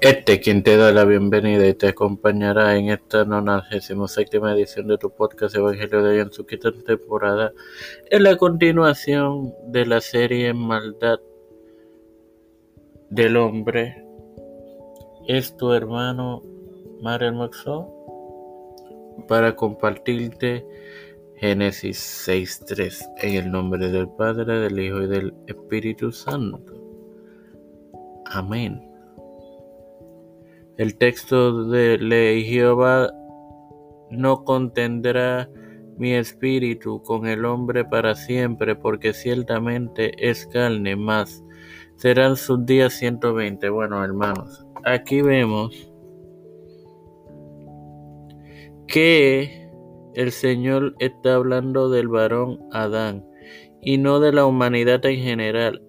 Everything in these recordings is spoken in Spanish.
Este quien te da la bienvenida y te acompañará en esta 97 edición de tu podcast Evangelio de hoy en su quinta temporada, es la continuación de la serie Maldad del Hombre. Es tu hermano Mario Moxo para compartirte Génesis 6.3 en el nombre del Padre, del Hijo y del Espíritu Santo. Amén. El texto de ley Jehová no contendrá mi espíritu con el hombre para siempre, porque ciertamente es carne, más serán sus días 120. Bueno, hermanos, aquí vemos que el Señor está hablando del varón Adán y no de la humanidad en general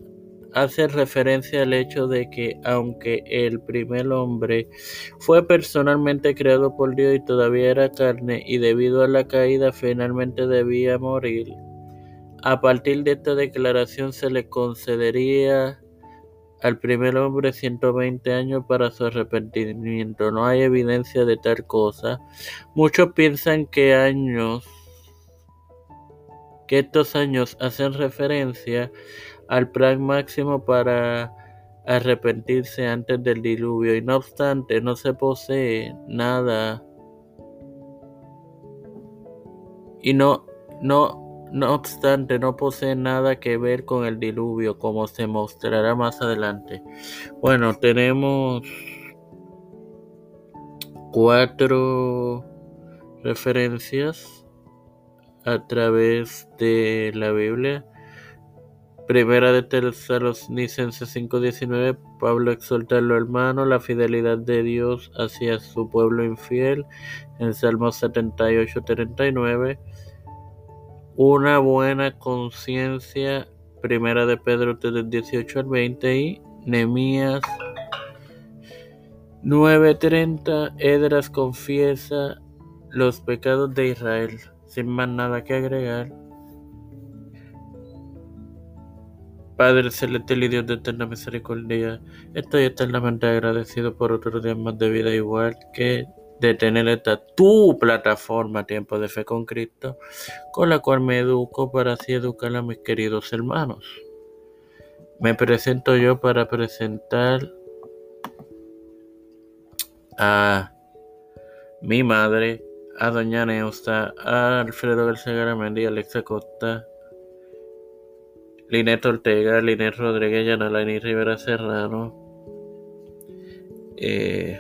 hace referencia al hecho de que aunque el primer hombre fue personalmente creado por Dios y todavía era carne y debido a la caída finalmente debía morir, a partir de esta declaración se le concedería al primer hombre 120 años para su arrepentimiento. No hay evidencia de tal cosa. Muchos piensan que años que estos años hacen referencia al plan máximo para arrepentirse antes del diluvio. Y no obstante no se posee nada. Y no no no obstante no posee nada que ver con el diluvio como se mostrará más adelante. Bueno tenemos cuatro referencias a través de la Biblia Primera de Tesalonicenses 5:19, Pablo exhorta a los hermanos la fidelidad de Dios hacia su pueblo infiel. En Salmos 78:39, una buena conciencia. Primera de Pedro 18 al 20 y Nehemías 9:30, Edras confiesa los pecados de Israel. Sin más nada que agregar. Padre celestial y Dios de eterna misericordia, estoy eternamente agradecido por otro día más de vida, igual que de tener esta tu plataforma Tiempo de Fe con Cristo, con la cual me educo para así educar a mis queridos hermanos. Me presento yo para presentar a mi madre, a Doña Neusta, a Alfredo García Garamendi, Alexa Costa, Linet Ortega, Linet Rodríguez, Yanalaini Rivera Serrano, eh,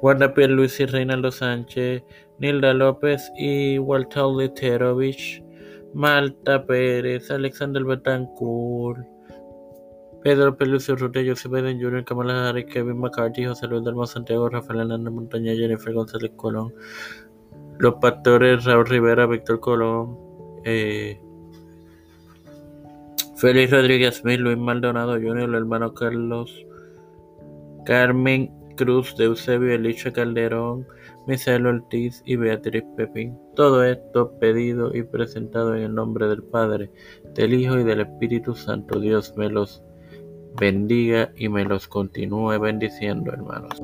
Wanda Luis y Reinaldo Sánchez, Nilda López y Walter Literovich, Malta Pérez, Alexander Betancourt, Pedro Pelucio Ruta, José Biden Jr., Kamala Harris, Kevin McCarthy, José Luis Delmo Santiago, Rafael Hernández Montaña, Jennifer González Colón, Los Pastores, Raúl Rivera, Víctor Colón, eh, Félix Rodríguez Smith, Luis Maldonado Jr., el hermano Carlos, Carmen Cruz de Eusebio, Elisha Calderón, Misael Ortiz y Beatriz Pepín. Todo esto pedido y presentado en el nombre del Padre, del Hijo y del Espíritu Santo. Dios me los bendiga y me los continúe bendiciendo, hermanos.